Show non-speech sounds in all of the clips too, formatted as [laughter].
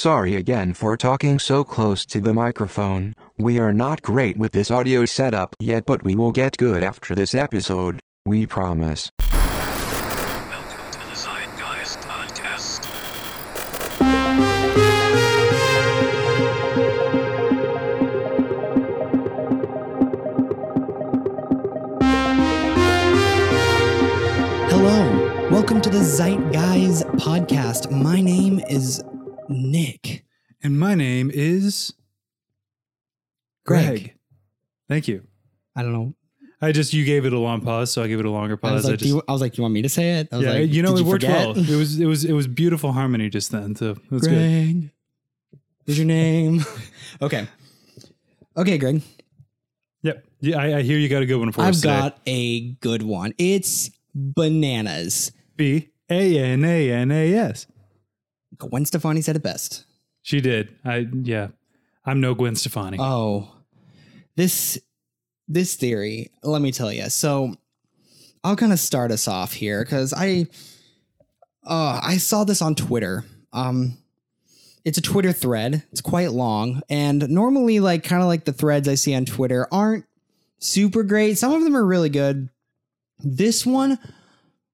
Sorry again for talking so close to the microphone. We are not great with this audio setup yet, but we will get good after this episode. We promise. Welcome to the Zeitgeist Podcast. Hello, welcome to the Zeitgeist podcast. My name is Nick. And my name is Greg. Greg. Thank you. I don't know. I just you gave it a long pause, so I give it a longer pause. I was pause. I like, do just you, I was like, you want me to say it? I was yeah, like, you know it worked forget? well. It was it was it was beautiful harmony just then. So that's good. Greg is your name. [laughs] okay. Okay, Greg. Yep. Yeah, I, I hear you got a good one for us I've got a good one. It's bananas. B A N A N A S. Gwen Stefani said it best. She did. I yeah. I'm no Gwen Stefani. Oh, this this theory. Let me tell you. So, I'll kind of start us off here because I uh, I saw this on Twitter. Um, it's a Twitter thread. It's quite long, and normally, like kind of like the threads I see on Twitter, aren't super great. Some of them are really good. This one,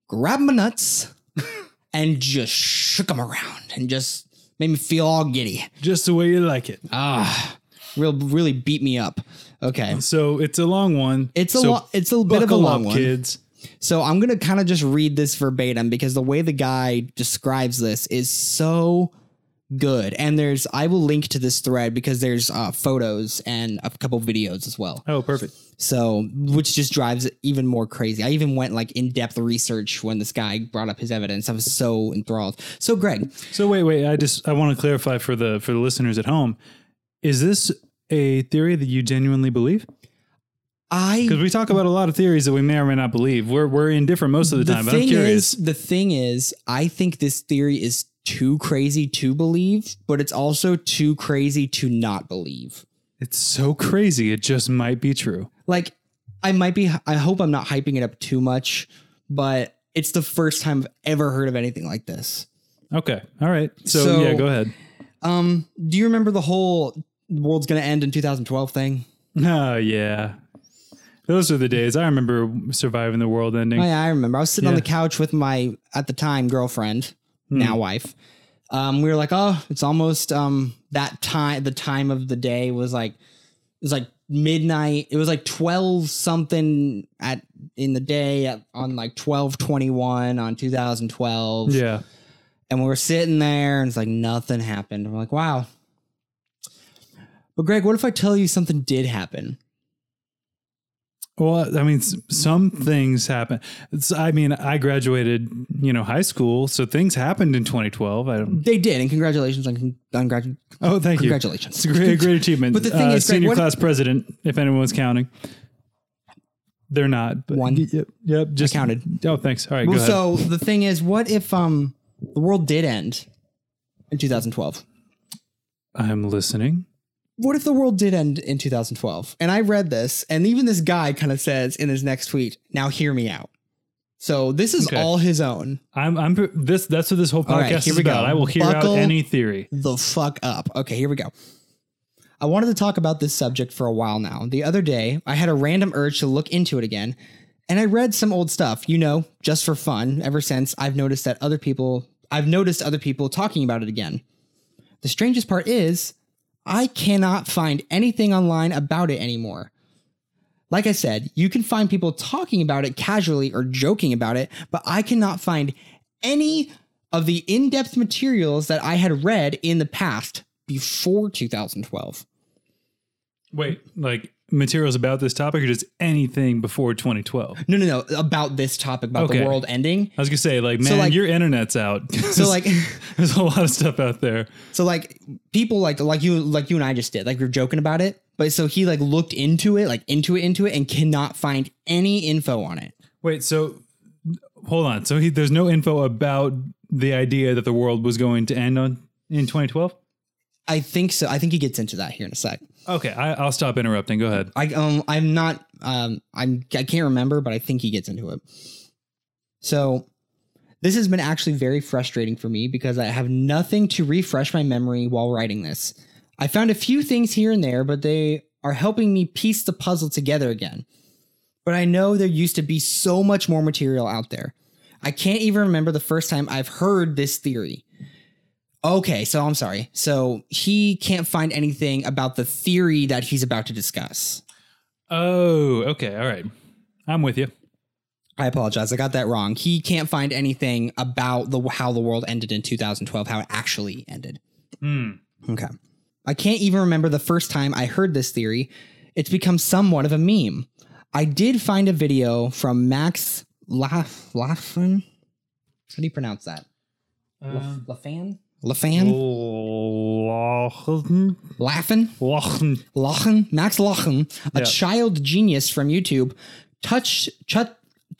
grabbed my nuts [laughs] and just shook them around and just made me feel all giddy. just the way you like it. Ah, real really beat me up. Okay. So it's a long one. It's a so lo- it's a little bit of a long up, one. kids. So I'm gonna kind of just read this verbatim because the way the guy describes this is so good. And there's I will link to this thread because there's uh, photos and a couple videos as well. Oh, perfect. So which just drives it even more crazy. I even went like in depth research when this guy brought up his evidence. I was so enthralled. So Greg, So wait, wait. I just I want to clarify for the for the listeners at home. Is this a theory that you genuinely believe? I Because we talk about a lot of theories that we may or may not believe. We're we're indifferent most of the, time, but I'm curious. Is, the thing is, I think this theory is too crazy to believe, but it's also too crazy to not believe. it's so crazy. It just might be true. Like, I might be, I hope I'm not hyping it up too much, but it's the first time I've ever heard of anything like this. Okay. All right. So, So- yeah, go ahead. Um, do you remember the whole world's gonna end in 2012 thing? [laughs] Oh yeah. Those are the days. I remember surviving the world ending. Oh, yeah, I remember. I was sitting on the couch with my, at the time, girlfriend, Hmm. now wife. Um, we were like, oh, it's almost um that time. The time of the day was like, it was like midnight. It was like twelve something at in the day at, on like twelve twenty one on two thousand twelve. Yeah. and we were sitting there, and it's like nothing happened. We're like, wow. But Greg, what if I tell you something did happen? Well, I mean, some things happen. It's, I mean, I graduated, you know, high school, so things happened in 2012. I don't. They did, and congratulations on, on gradu- Oh, thank you. Congratulations. It's a great, great achievement. [laughs] But the thing Uh, is, senior what- class president, if anyone's counting. They're not. But One. Yep. Yep. Just counted. Oh, thanks. All right. Well, go ahead. so the thing is, what if um the world did end in 2012? I'm listening. What if the world did end in 2012? And I read this, and even this guy kind of says in his next tweet, "Now hear me out." So this is Okay. all his own. I'm. I'm. This. That's what this whole right, podcast here is we go. about. I will hear Buckle- out any theory. The fuck up. Okay, here we go. I wanted to talk about this subject for a while now. The other day, I had a random urge to look into it again, and I read some old stuff, you know, just for fun. Ever since I've noticed that other people, I've noticed other people talking about it again. The strangest part is, I cannot find anything online about it anymore. Like I said, you can find people talking about it casually or joking about it, but I cannot find any of the in depth materials that I had read in the past before 2012. Wait, like materials about this topic or just anything before 2012? No, no, no, about this topic, about Okay. the world ending. I was gonna say, like, man, So, like- your internet's out. So, [laughs] like, there's a lot of stuff out there. so like people like like you like you and I just did like we are joking about it, but so he like looked into it, like into it, into it, and cannot find any info on it. Wait, so hold on. So he, there's no info about the idea that the world was going to end on in 2012. I think so. I think he gets into that here in a sec. Okay, I, I'll stop interrupting. Go ahead. I um I'm not um I'm I can't remember, but I think he gets into it. So This has been actually very frustrating for me because I have nothing to refresh my memory while writing this. I found a few things here and there, but they are helping me piece the puzzle together again. But I know there used to be so much more material out there. I can't even remember the first time I've heard this theory. Okay, so I'm sorry. So he can't find anything about the theory that he's about to discuss. Oh, okay. All right. I'm with you. I apologize. I got that wrong. He can't find anything about the how the world ended in 2012, how it actually ended. Hmm. Okay. I can't even remember the first time I heard this theory. It's become somewhat of a meme. I did find a video from Max Laffan. How do you pronounce that? Um, Lafan? Lafan? Lachen. Laffan? Lachen. Lachen? Max Lachen, a Yeah. child genius from YouTube, touch, ch-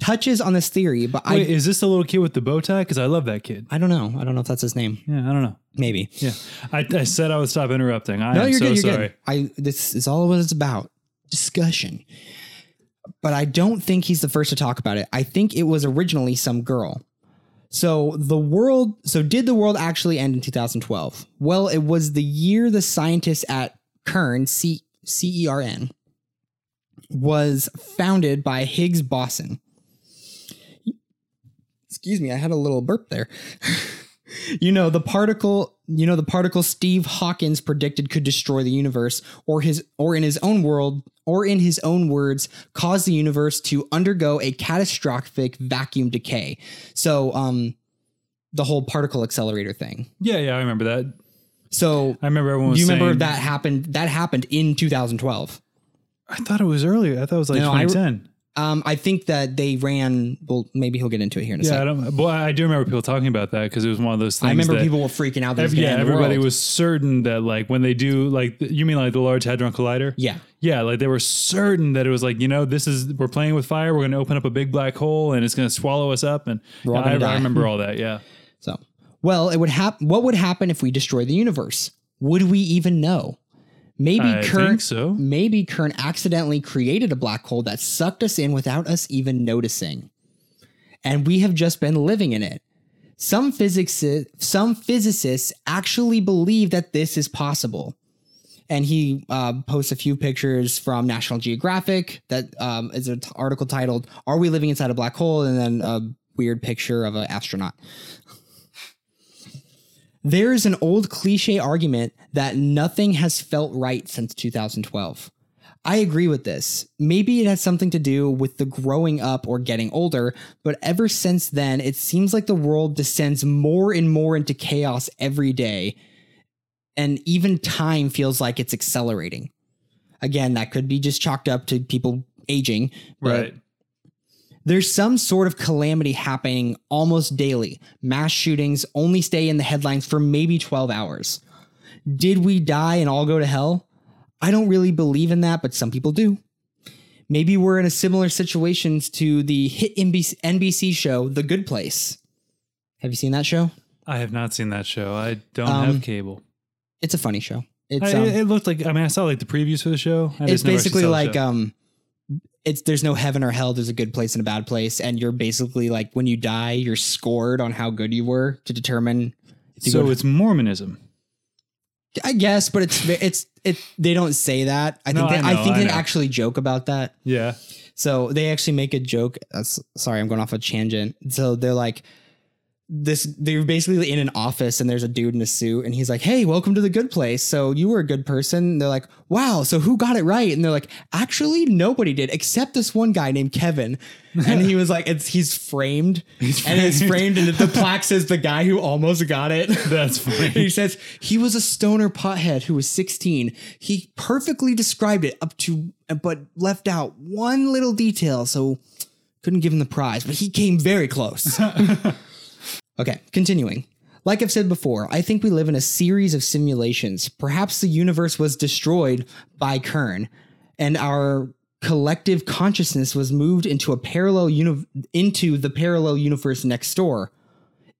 touches on this theory, but Wait, I is this the little kid with the bow tie? Because I love that kid. I don't know. I don't know if that's his name. Yeah, I don't know. Maybe. Yeah, I, I said I would stop interrupting. I No, am you're so good. You're sorry. good. I this is all what it's about. Discussion. But I don't think he's the first to talk about it. I think it was originally some girl. So the world so did the world actually end in 2012? Well, it was the year the scientists at CERN, C C E R N, was founded by Higgs boson. Excuse me, I had a little burp there. [laughs] you know, the particle, you know, the particle Steve Hawkins predicted could destroy the universe or his or in his own world or in his own words cause the universe to undergo a catastrophic vacuum decay. So, um the whole particle accelerator thing. Yeah, yeah, I remember that. So, I remember everyone was do you remember saying- that happened that happened in 2012? I thought it was earlier. I thought it was like No, I- 2010. Um I think that they ran well maybe he'll get into it here in a yeah, I second. don't. Well, I do remember people talking about that because it was one of those things. I remember people were freaking out that it was ev- gonna yeah, everybody was certain that like when they do like you mean like the Large Hadron Collider? Yeah. Yeah, like they were certain that it was like you know this is we're playing with fire. We're going to open up a big black hole and it's going to swallow us up. And We're all I. I remember all [laughs] that. Yeah. So, well, it would happen. What would happen if we destroy the universe? Would we even know? Maybe I Kern. so. Maybe Kern accidentally created a black hole that sucked us in without us even noticing, and we have just been living in it. Some physics, some physicists actually believe that this is possible. And he uh, posts a few pictures from National Geographic that um, is an article titled "Are We Living Inside a Black Hole?" and then a weird picture of an astronaut. There is an old cliche argument that nothing has felt right since 2012. I agree with this. Maybe it has something to do with the growing up or getting older, but ever since then, it seems like the world descends more and more into chaos every day, and even time feels like it's accelerating. Again, that could be just chalked up to people aging, but Right. There's some sort of calamity happening almost daily. Mass shootings only stay in the headlines for maybe 12 hours. Did we die and all go to hell? I don't really believe in that, but some people do. Maybe we're in a similar situation to the hit NBC, NBC show, The Good Place. Have you seen that show? I have not seen that show. I don't Um, have cable. It's a funny show. It's I, um, it looked like I mean I saw like the previews for the show. I it's just never actually basically like um it's there's no heaven or hell there's a good place and a bad place and you're basically like when you die you're scored on how good you were to determine so to- it's Mormonism. I guess but it's it's it they don't say that I No, think they, I I, think I they know. actually joke about that Yeah. so they actually make a joke uh, sorry I'm going off a tangent so they're like this they're basically in an office and there's a dude in a suit and he's like hey welcome to the good place. So you were a good person. And they're like wow so who got it right? And they're like actually nobody did except this one guy named kevin. And he was like it's he's framed. [laughs] And it's framed. and the plaque says the guy who almost got it. [laughs] That's [laughs] funny. he says he was a stoner pothead who was 16 he perfectly described it up to but left out one little detail so couldn't give him the prize but he came very close Okay, continuing. Like I've said before, I think we live in a series of simulations. Perhaps the universe was destroyed by Kern, and our collective consciousness was moved into a parallel uni- into the parallel universe next door.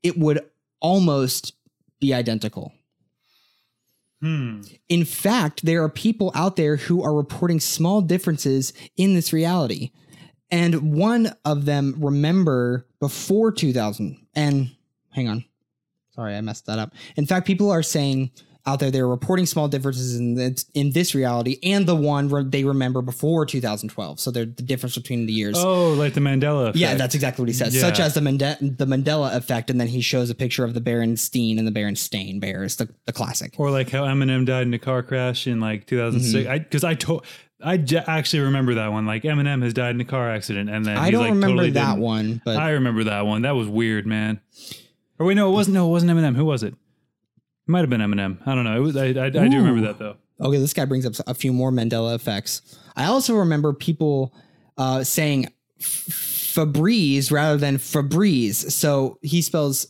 It would almost be identical. Hmm. In fact, there are people out there who are reporting small differences in this reality. and one of them remember before 2000 and hang on sorry i messed that up in fact people are saying out there they're reporting small differences in this, in this reality and the one re- they remember before 2012 so they're the difference between the years Oh, like the Mandela effect. yeah that's exactly what he says such as the, Mande- the mandela effect and then he shows a picture of the berenstain and the berenstain bears the, the classic Or like how Eminem died in a car crash in like 2006. Mm-hmm. I because I told I j- actually remember that one. Like Eminem has died in a car accident, and then i he's, don't like, remember totally that didn't- one but I remember that one. That was weird, man. Or wait, no, it wasn't. No, it wasn't Eminem. Who was it? It might have been Eminem. I don't know. It was. I, I, I do remember that though. Okay, this guy brings up a few more Mandela effects. I also remember people uh, saying Febreze rather than Febreze. So he spells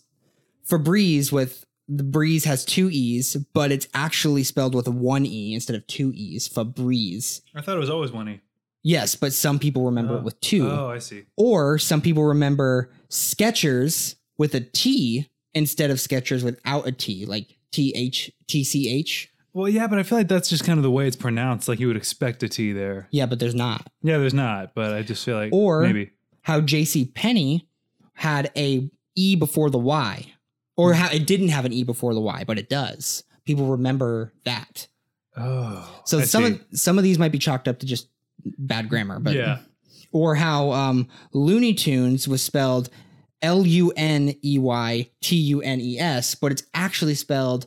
Febreze with the breeze has two e's, but it's actually spelled with one e instead of two e's. Febreze. I thought it was always one e. Yes, but some people remember it with two, Oh, I see. or some people remember Skechers with a T instead of Skechers without a T, like T H T C H. Well, yeah, but I feel like that's just kind of the way it's pronounced. Like you would expect a T there. Yeah, but there's not. Yeah, there's not, but I just feel like Or- maybe. how JC Penney had a E before the Y, or how it didn't have an E before the Y, but it does. People remember that. Oh, So I some see. of some of these might be chalked up to just bad grammar, but yeah, or how um, Looney Tunes was spelled L U N E Y T U N E S, but it's actually spelled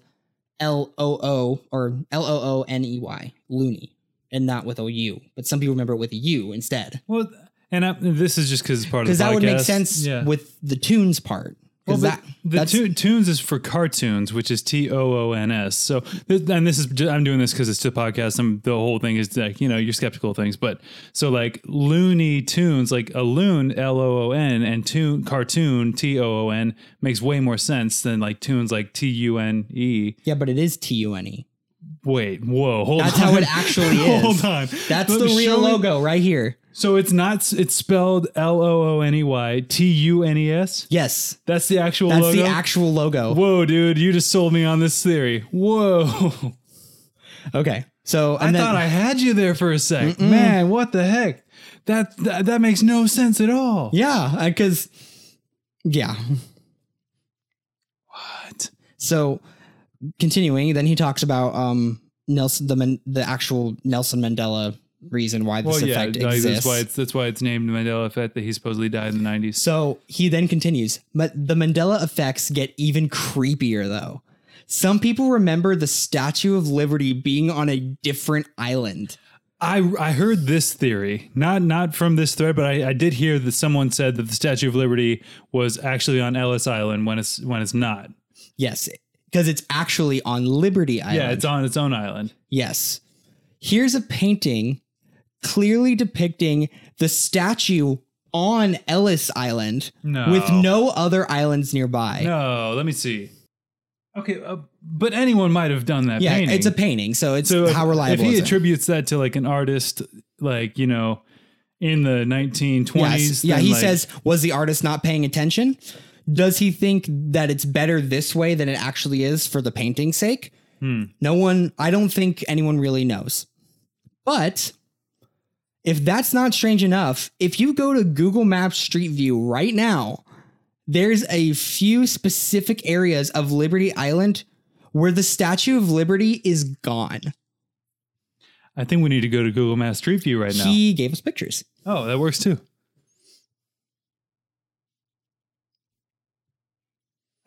L O O or L O O N E Y, Looney, and not with a U. But some people remember it with a U instead. well, and I, this is just because it's part of the Because that would make sense Yeah. with the tunes part. Well, that the that's tu- tunes is for cartoons, which is T O O N S. So, and this is I'm doing this because it's the podcast. And the whole thing is like you know you're skeptical of things, but so like Looney Tunes, like a loon L O O N and tune cartoon T O O N makes way more sense than like tunes like T U N E. yeah, but it is T U N E. Wait, whoa, hold on. That's on. how it [laughs] actually is. hold on, That's Let the real me- logo right here. So it's not. It's spelled L O O N E Y T U N E S. Yes, That's the actual that's logo. the actual logo. Whoa, dude, you just sold me on this theory. Whoa. [laughs] Okay, so I then, thought I had you there for a sec. Man, what the heck? That, that that makes no sense at all. yeah, because yeah. What? So continuing, then he talks about um Nelson the the actual Nelson Mandela reason why this Well, yeah, effect exists. that's why it's that's why it's named the Mandela effect that he supposedly died in the nineties. So he then continues, but the Mandela effects get even creepier though. Some people remember the Statue of Liberty being on a different island. I I heard this theory, not not from this thread, but I, I did hear that someone said that the Statue of Liberty was actually on Ellis Island when it's when it's not. Yes, because it's actually on Liberty Island. Yeah, it's on its own island. Yes. Here's a painting clearly depicting the statue on Ellis Island No. with no other islands nearby. No, let me see. Okay, uh, but anyone might have done that. yeah, painting. it's a painting, so it's So how reliable If he attributes that to like an artist, like you know, in the 1920s, Yes. Yeah, he like- says, was the artist not paying attention? Does he think that it's better this way than it actually is for the painting's sake? Hmm. No one, I don't think anyone really knows. But if that's not strange enough, if you go to Google Maps Street View right now, there's a few specific areas of Liberty Island where the Statue of Liberty is gone. I think we need to go to Google Maps Street View right now. He gave us pictures. oh, that works too.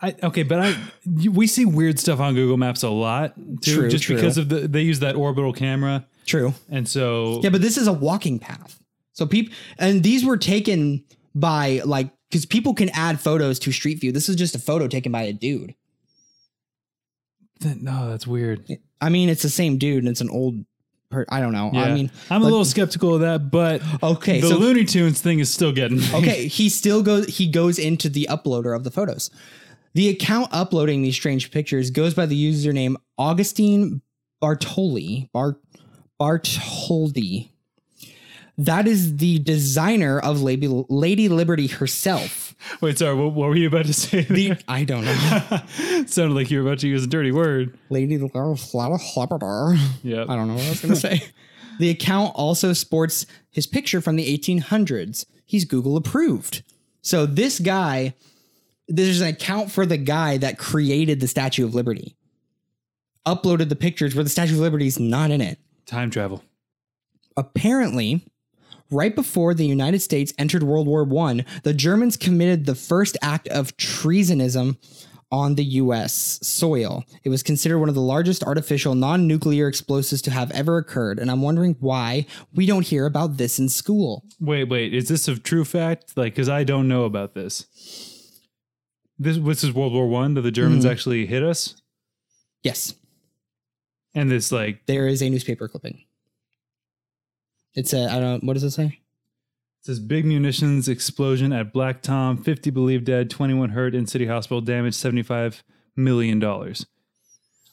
I, okay, but I we see weird stuff on Google Maps a lot too, True, just true. because of the they use that orbital camera, True. and so Yeah, but this is a walking path. So people and these were taken by like because people can add photos to Street View. This is just a photo taken by a dude. Th- no, that's weird. I mean, it's the same dude and it's an old. Per- I don't know. Yeah, I mean, I'm a like- little skeptical of that, but okay, the so Looney Tunes thing is still getting me. okay, he still goes. He goes into the uploader of the photos. The account uploading these strange pictures goes by the username Augustine Bartoli. Bart Bartholdi. That is the designer of Lady, Lady Liberty herself. Wait, sorry, what, what were you about to say? The? I don't know. [laughs] Sounded like you were about to use a dirty word. Lady Liberty. Yeah. I don't know what I was [laughs] going to say. The account also sports his picture from the 1800s. He's Google approved. So this guy, there's an account for the guy that created the Statue of Liberty. Uploaded the pictures where the Statue of Liberty is not in it. Time travel. Apparently, right before the United States entered World War I, the Germans committed the first act of treasonism on the US soil. It was considered one of the largest artificial non nuclear explosives to have ever occurred, and I'm wondering why we don't hear about this in school. Wait, wait. Is this a true fact? Like, because I don't know about this. This this is World War One. That the Germans mm-hmm. actually hit us, Yes, and this like there is a newspaper clipping. It's a, I don't, what does it say? It says big munitions explosion at Black Tom, 50 believed dead, 21 hurt in City Hospital, damage 75 million dollars.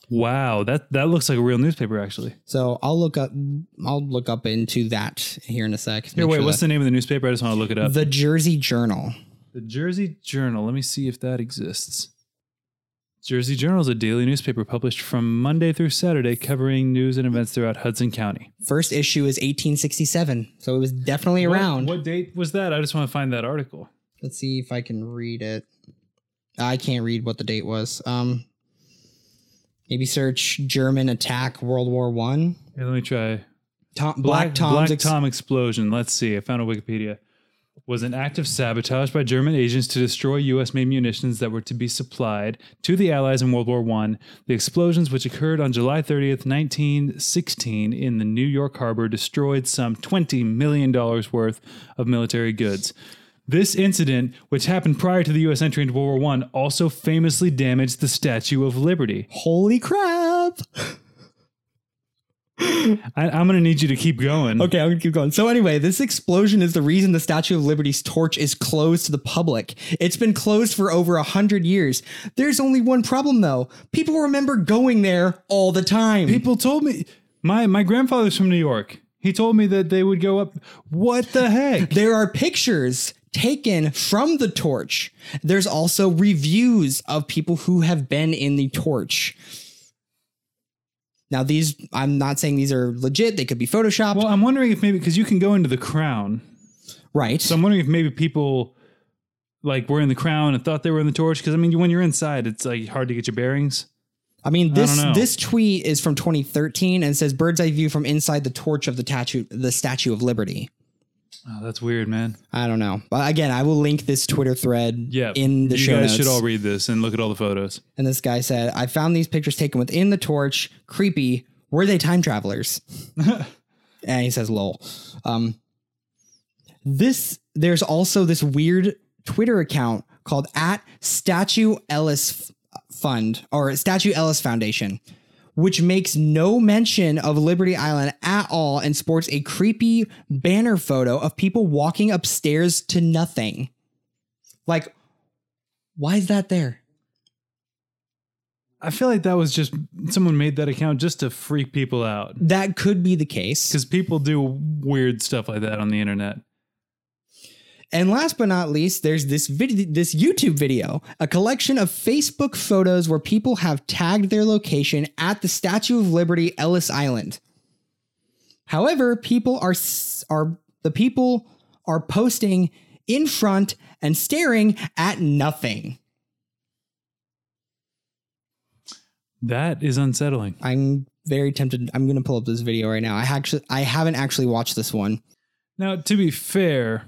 Wow, that that looks like a real newspaper actually. So I'll look up, I'll look up into that here in a sec. Here, wait, what's the name of the newspaper? I just want to look it up. the Jersey Journal? The Jersey Journal. Let me see if that exists. Jersey Journal is a daily newspaper published from Monday through Saturday covering news and events throughout Hudson County. First issue is 1867, so it was definitely What- around. What, date was that? I just want to find that article. Let's see if I can read it. I can't read what the date was. Um, maybe search German attack World War One. Here, let me try. Tom, Black Tom's Black ex- Tom explosion. Let's see. I found a Wikipedia. Was an act of sabotage by German agents to destroy U.S. made munitions that were to be supplied to the Allies in World War I. The explosions, which occurred on July 30th, 1916, in the New York harbor, destroyed some $20 million worth of military goods. This incident, which happened prior to the U.S. entry into World War I, also famously damaged the Statue of Liberty. Holy crap! I, I'm going to need you to keep going. Okay, I'm gonna keep going. So anyway, this explosion is the reason the Statue of Liberty's torch is closed to the public. It's been closed for over a hundred years. There's only one problem though. People remember going there all the time. People told me my my grandfather's from New York. He told me that they would go up. What the heck? There are pictures taken from the torch. There's also reviews of people who have been in the torch. Now, these, I'm not saying these are legit. They could be photoshopped. well, I'm wondering if maybe because you can go into the crown. right. So I'm wondering if maybe people like were in the crown and thought they were in the torch. Because I mean, when you're inside, it's like hard to get your bearings. I mean, this don't this tweet is from 2013 and says bird's eye view from inside the torch of the statue, the Statue of Liberty. Oh, that's weird, man. I don't know. But again, I will link this Twitter thread Yeah, in the you show guys notes. should all read this and look at all the photos. And this guy said, I found these pictures taken within the torch. Creepy. Were they time travelers? [laughs] and he says, lol. Um, this, there's also this weird Twitter account called at Statue Ellis Fund or Statue Ellis Foundation, which makes no mention of Liberty Island at all and sports a creepy banner photo of people walking upstairs to nothing. Like, why is that there? I feel like that was just someone made that account just to freak people out That could be the case. because people do weird stuff like that on the internet. And last but not least, there's this video, this YouTube video, a collection of Facebook photos where people have tagged their location at the Statue of Liberty, Ellis Island. However, people are are the people are posting in front and staring at nothing. That is unsettling. I'm very tempted. I'm going to pull up this video right now. I actually I haven't actually watched this one. Now, to be fair,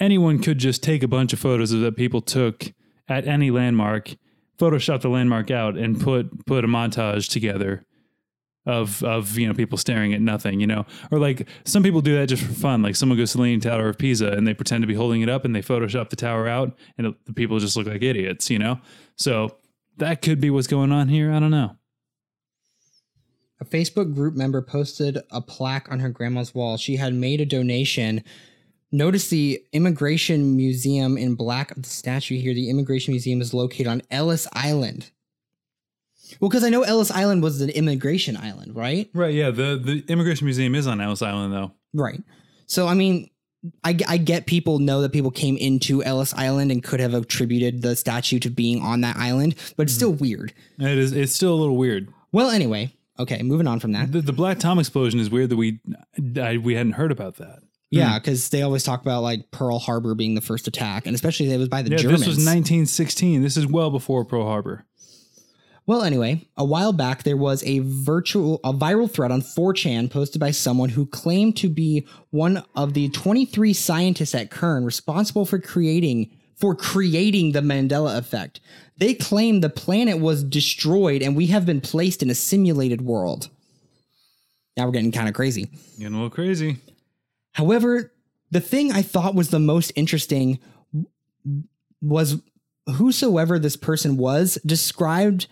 anyone could just take a bunch of photos of that people took at any landmark, Photoshop the landmark out, and put put a montage together of of you know people staring at nothing, you know, or like some people do that just for fun. Like someone goes to the Leaning Tower of Pisa and they pretend to be holding it up and they Photoshop the tower out, and it, the people just look like idiots, you know. So that could be what's going on here. I don't know. A Facebook group member posted a plaque on her grandma's wall. She had made a donation. Notice the Immigration Museum in black of the statue here. The Immigration Museum is located on Ellis Island. Well, because I know Ellis Island was an immigration island, right? Right? Yeah. The the Immigration Museum is on Ellis Island though. Right. So, I mean, I, I get people know that people came into Ellis Island and could have attributed the statue to being on that island, but it's mm-hmm. still weird. It is. It's still a little weird. Well, anyway, Okay, moving on from that. The, the Black Tom explosion is weird that we I, we hadn't heard about that. Yeah, mm-hmm. because they always talk about like Pearl Harbor being the first attack, and especially it was by the Yeah, Germans. this was 1916. This is well before Pearl Harbor. Well, anyway, a while back there was a virtual, a viral thread on 4chan posted by someone who claimed to be one of the 23 scientists at Kern responsible for creating for creating the Mandela effect. They claim the planet was destroyed and we have been placed in a simulated world. Now we're getting kind of crazy. Getting a little crazy. However, the thing I thought was the most interesting was whosoever this person was described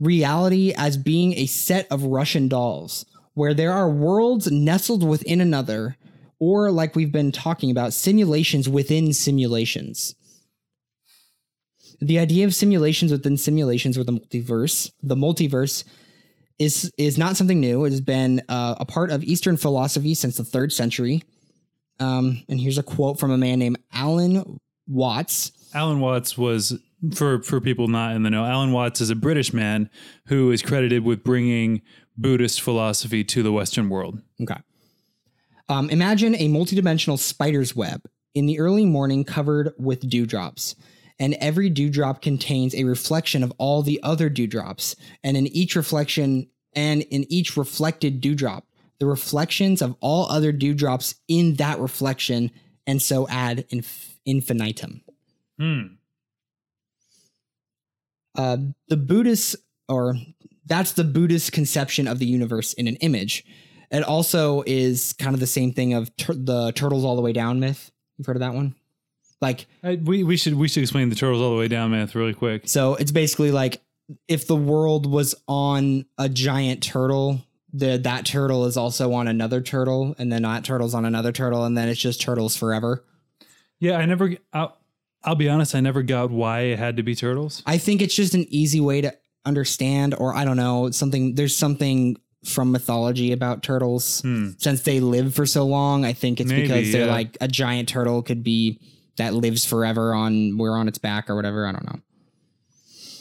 reality as being a set of Russian dolls where there are worlds nestled within another, or like we've been talking about, simulations within simulations. The idea of simulations within simulations or the multiverse, the multiverse is is not something new. It has been uh, a part of Eastern philosophy since the third century. Um, and here's a quote from a man named Alan Watts. Alan Watts was for for people not in the know. Alan Watts is a British man who is credited with bringing Buddhist philosophy to the Western world. Okay. Um, imagine a multidimensional spider's web in the early morning covered with dewdrops. And every dewdrop contains a reflection of all the other dewdrops. And in each reflection, and in each reflected dewdrop, the reflections of all other dewdrops in that reflection, and so add inf- infinitum. Hmm. uh, the Buddhist, or that's the Buddhist conception of the universe in an image. It also is kind of the same thing of tur- the turtles all the way down myth. You've heard of that one? Like, I, we we should we should explain the turtles all the way down myth really quick. so it's basically like if the world was on a giant turtle, the that turtle is also on another turtle, and then that turtle's on another turtle, and then it's just turtles forever. Yeah, I never. I'll, I'll be honest. I never got why it had to be turtles. I think it's just an easy way to understand, or I don't know, something. There's something from mythology about turtles Hmm. since they live for so long. I think it's Maybe, because they're yeah. like a giant turtle could be that lives forever on we're on its back or whatever. I don't know.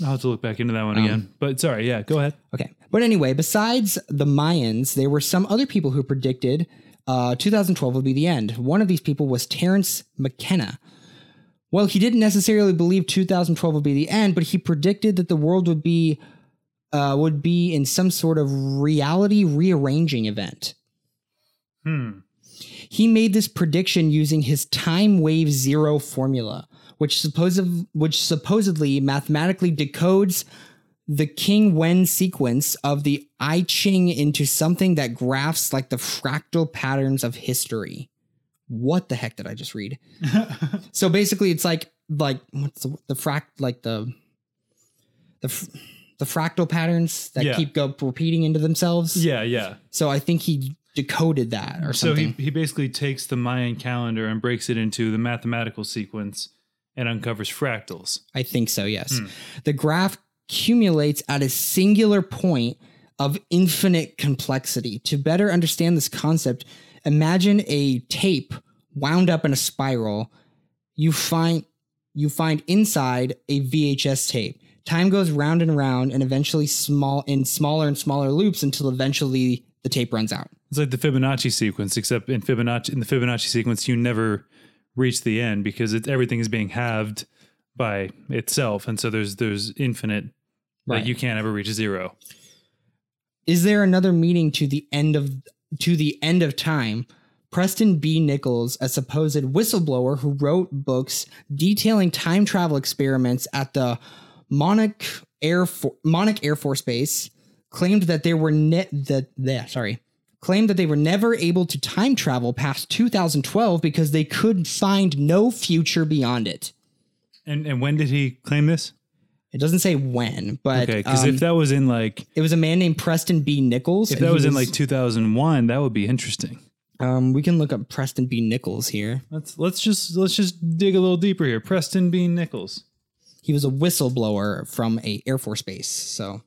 I'll have to look back into that one Um, again. But sorry, yeah, go ahead. Okay, but anyway, besides the Mayans, there were some other people who predicted uh, 2012 would be the end. One of these people was Terence McKenna. Well, he didn't necessarily believe 2012 would be the end, but he predicted that the world would be uh, would be in some sort of reality rearranging event. Hmm. He made this prediction using his time wave zero formula, which supposed which supposedly mathematically decodes the King Wen sequence of the I Ching into something that graphs like the fractal patterns of history. What the heck did I just read? [laughs] so basically, it's like like what's the, the fract like the the the fractal patterns that Yeah. keep go repeating into themselves. Yeah, yeah. So I think he decoded that or So he he basically takes the Mayan calendar and breaks it into the mathematical sequence and uncovers fractals. I think so, yes. Hmm. The graph accumulates at a singular point of infinite complexity. To better understand this concept, imagine a tape wound up in a spiral. You find you find inside a VHS tape. Time goes round and round and eventually small in smaller and smaller loops until eventually the tape runs out. It's like the Fibonacci sequence, except in Fibonacci in the Fibonacci sequence, you never reach the end because it, everything is being halved by itself, and so there's there's infinite. Right. Like you can't ever reach zero. Is there another meaning to the end of to the end of time? Preston B. Nichols, a supposed whistleblower who wrote books detailing time travel experiments at the Montauk Air For- Montauk Air Force Base, claimed that they were ne- that yeah, sorry claimed that they were never able to time travel past 2012 because they could find no future beyond it. And and when did he claim this? It doesn't say when, but Okay, because um, if that was in like it was a man named Preston B. Nichols. if that he was in like 2001, that would be interesting. Um, we can look up Preston B. Nichols here. Let's let's just let's just dig a little deeper here. Preston B. Nichols. He was a whistleblower from a Air Force base. So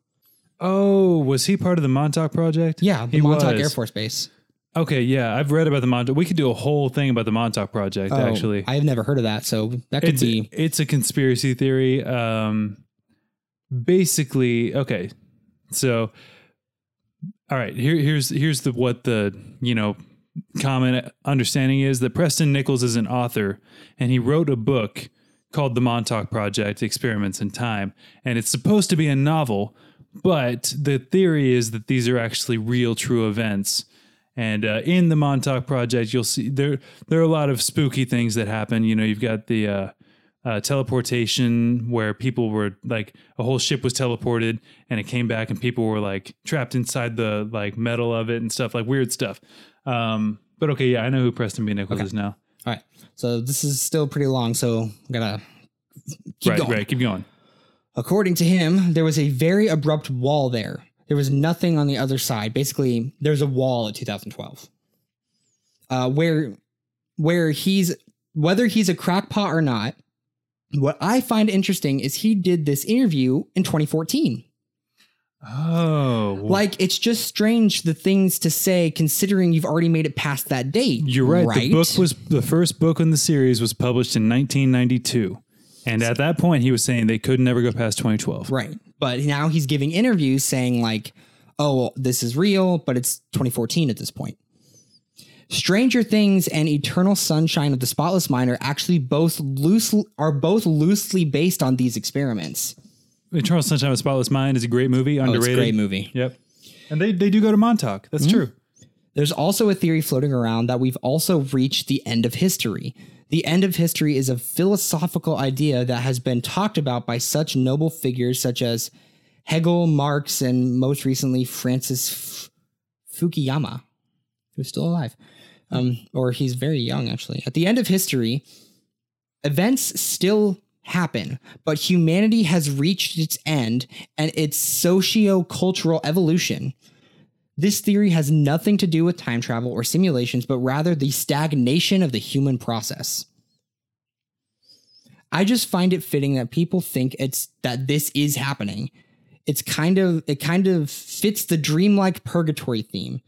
Oh, was he part of the Montauk project? yeah, the he Montauk was. Air Force Base. Okay, yeah, I've read about the Montauk. We could do a whole thing about the Montauk project. Oh, actually, I've never heard of that. So that could it's be it's a conspiracy theory. Um, basically, okay, so All right, here here's here's the what the you know common understanding is that Preston Nichols is an author and he wrote a book called The Montauk Project: Experiments in Time, and it's supposed to be a novel, but the theory is that these are actually real, true events. And uh, in the Montauk Project, you'll see there there are a lot of spooky things that happen. You know, you've got the uh, uh, teleportation where people were like a whole ship was teleported and it came back and people were like trapped inside the like metal of it and stuff like weird stuff. Um, but okay, yeah, I know who Preston B. Nichols is now. All right. So this is still pretty long, so I'm gonna keep right, going. right, keep going. According to him, there was a very abrupt wall there. There was nothing on the other side. Basically, there's a wall at 2012. Uh, where where he's whether he's a crackpot or not, what I find interesting is he did this interview in 2014. Oh, Like it's just strange the things to say considering you've already made it past that date. you're right. The book was the first book in the series was published in 1992, and at that point, he was saying they could never go past 2012. Right. But now he's giving interviews saying, like, oh, well, this is real, but it's 2014 at this point. Stranger Things and Eternal Sunshine of the Spotless Mind are actually both loosely are both loosely based on these experiments. Eternal Sunshine of a Spotless Mind is a great movie, Oh, it's a great movie. Yep, and they they do go to Montauk. That's mm-hmm. true. There's also a theory floating around that we've also reached the end of history. The end of history is a philosophical idea that has been talked about by such noble figures such as Hegel, Marx, and most recently Francis F- Fukuyama, who's still alive. Um, or he's very young, actually. At the end of history, events still happen, but humanity has reached its end and its socio cultural evolution. This theory has nothing to do with time travel or simulations, but rather the stagnation of the human process. I just find it fitting that people think it's that this is happening. It's kind of it kind of fits the dreamlike purgatory theme.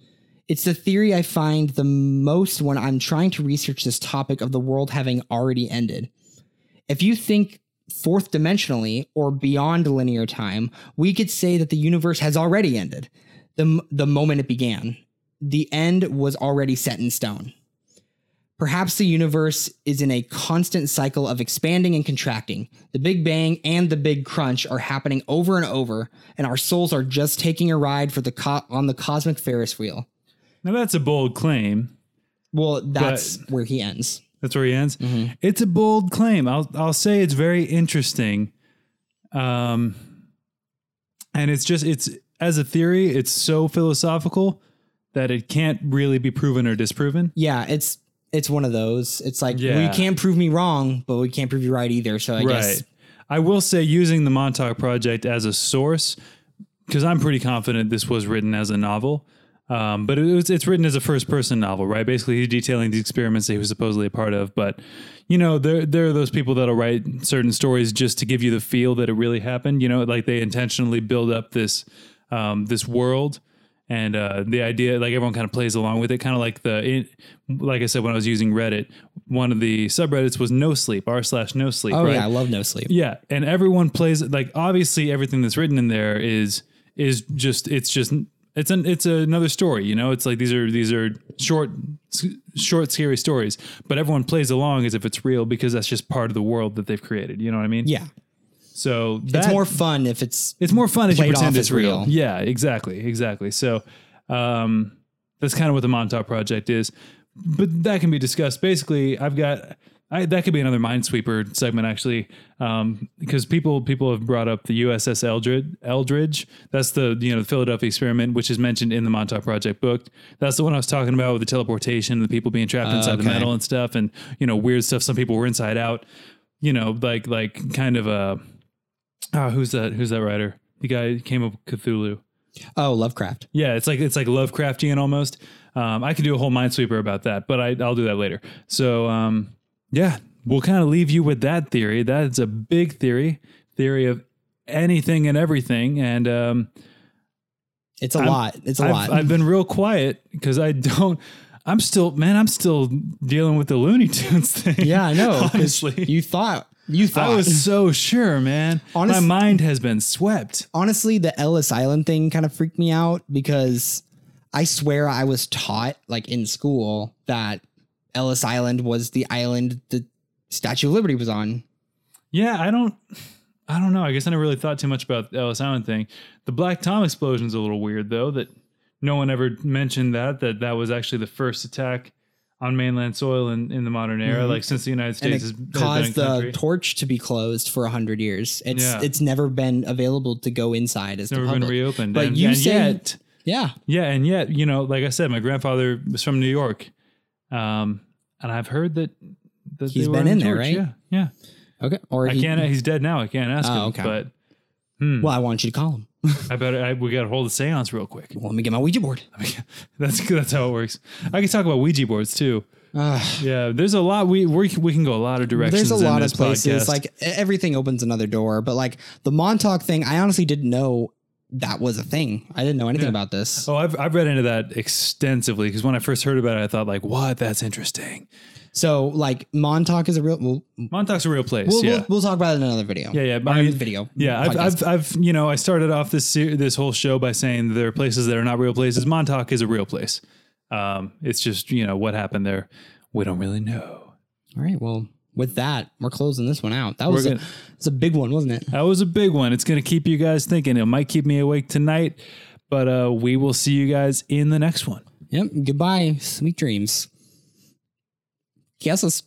It's the theory I find the most when I'm trying to research this topic of the world having already ended. If you think fourth dimensionally or beyond linear time, we could say that the universe has already ended the, the moment it began. The end was already set in stone. Perhaps the universe is in a constant cycle of expanding and contracting. The Big Bang and the Big Crunch are happening over and over, and our souls are just taking a ride for the co- on the cosmic Ferris wheel. Now that's a bold claim. Well, that's where he ends. That's where he ends. Mm-hmm. It's a bold claim. I'll I'll say it's very interesting. Um, and it's just it's as a theory, it's so philosophical that it can't really be proven or disproven. Yeah, it's it's one of those. It's like Yeah. we can't prove me wrong, but we can't prove you right either. So I guess right. I will say using the Montauk Project as a source because I'm pretty confident this was written as a novel. Um, but it was, it's written as a first person novel, right? Basically, he's detailing the experiments that he was supposedly a part of. But, you know, there, there are those people that'll write certain stories just to give you the feel that it really happened. You know, like they intentionally build up this, um, this world. And uh, the idea, like everyone kind of plays along with it, kind of like the, it, like I said, when I was using Reddit, one of the subreddits was no sleep, r slash no sleep. Oh right? yeah, I love no sleep. Yeah, and everyone plays like obviously everything that's written in there is is just it's just it's an it's another story, you know. It's like these are these are short short scary stories, but everyone plays along as if it's real because that's just part of the world that they've created. You know what I mean? Yeah, So it's more fun if it's it's more fun if you pretend it's real. real. Yeah, exactly, exactly. So um, that's kind of what the Montauk Project is, but that can be discussed. Basically, I've got I, that could be another Minesweeper segment actually, um, because people people have brought up the USS Eldridge. Eldridge. That's the you know the Philadelphia experiment, which is mentioned in the Montauk Project book. That's the one I was talking about with the teleportation, the people being trapped inside the okay. metal and stuff, and you know weird stuff. Some people were inside out. You know, like like kind of a Ah, who's that? Who's that writer? The guy who came up with Cthulhu. oh Lovecraft. Yeah, it's like it's like Lovecraftian almost. Um, I could do a whole Minesweeper about that, but I, I'll do that later. So um, yeah, we'll kind of leave you with that theory. That's a big theory, theory of anything and everything. And um, It's a I'm- lot. It's a I've, lot. I've been real quiet because I don't. I'm still, man. I'm still dealing with the Looney Tunes thing. yeah, I know. honestly. you thought you thought I was so sure, man. Honest- My mind has been swept. honestly the Ellis Island thing kind of freaked me out because I swear I was taught like in school that Ellis Island was the island the Statue of Liberty was on. Yeah, I don't. I don't know. I guess I never really thought too much about the Ellis Island thing. The Black Tom explosion's is a little weird though. That no one ever mentioned that that that was actually the first attack on mainland soil in, in the modern era, Mhm. like since the United States has, caused the country. torch to be closed for a hundred years. It's Yeah. it's never been available to go inside as It's never the been reopened. But and, you and say- yet, Yeah, yeah, and yet, you know, like I said, my grandfather was from New York, um, and I've heard that, that He's been were in there, right? Yeah, yeah. okay. Or I he, can't. He's dead now. I can't ask Oh, him. okay. But hmm, Well, I want you to call him. I [laughs] better. I, we got to hold the séance real quick. Well, let me get my Ouija board. [laughs] That's that's how it works. I can talk about Ouija boards too. Ugh. Yeah, there's a lot. We we we can go a lot of directions. There's a in lot of places. podcast. Like everything opens another door. But like the Montauk thing, I honestly didn't know that was a thing. I didn't know anything Yeah. about this. Oh, I've I've read into that extensively because when I first heard about it, I thought like, what? That's interesting. So like Montauk is a real. We'll, Montauk's a real place. we'll, yeah. we'll, we'll talk about it in another video. Yeah, yeah, I mean- video. yeah, I've. I've, I've, you know, I started off this ser- this whole show by saying there are places that are not real places. Montauk is a real place. Um, it's just you know what happened there. We don't really know. All right. Well, with that, we're closing this one out. That was a, gonna- it's a big one, wasn't it? That was a big one. It's going to keep you guys thinking. It might keep me awake tonight, but uh, we will see you guys in the next one. Yep. Goodbye. Sweet dreams. Kisses.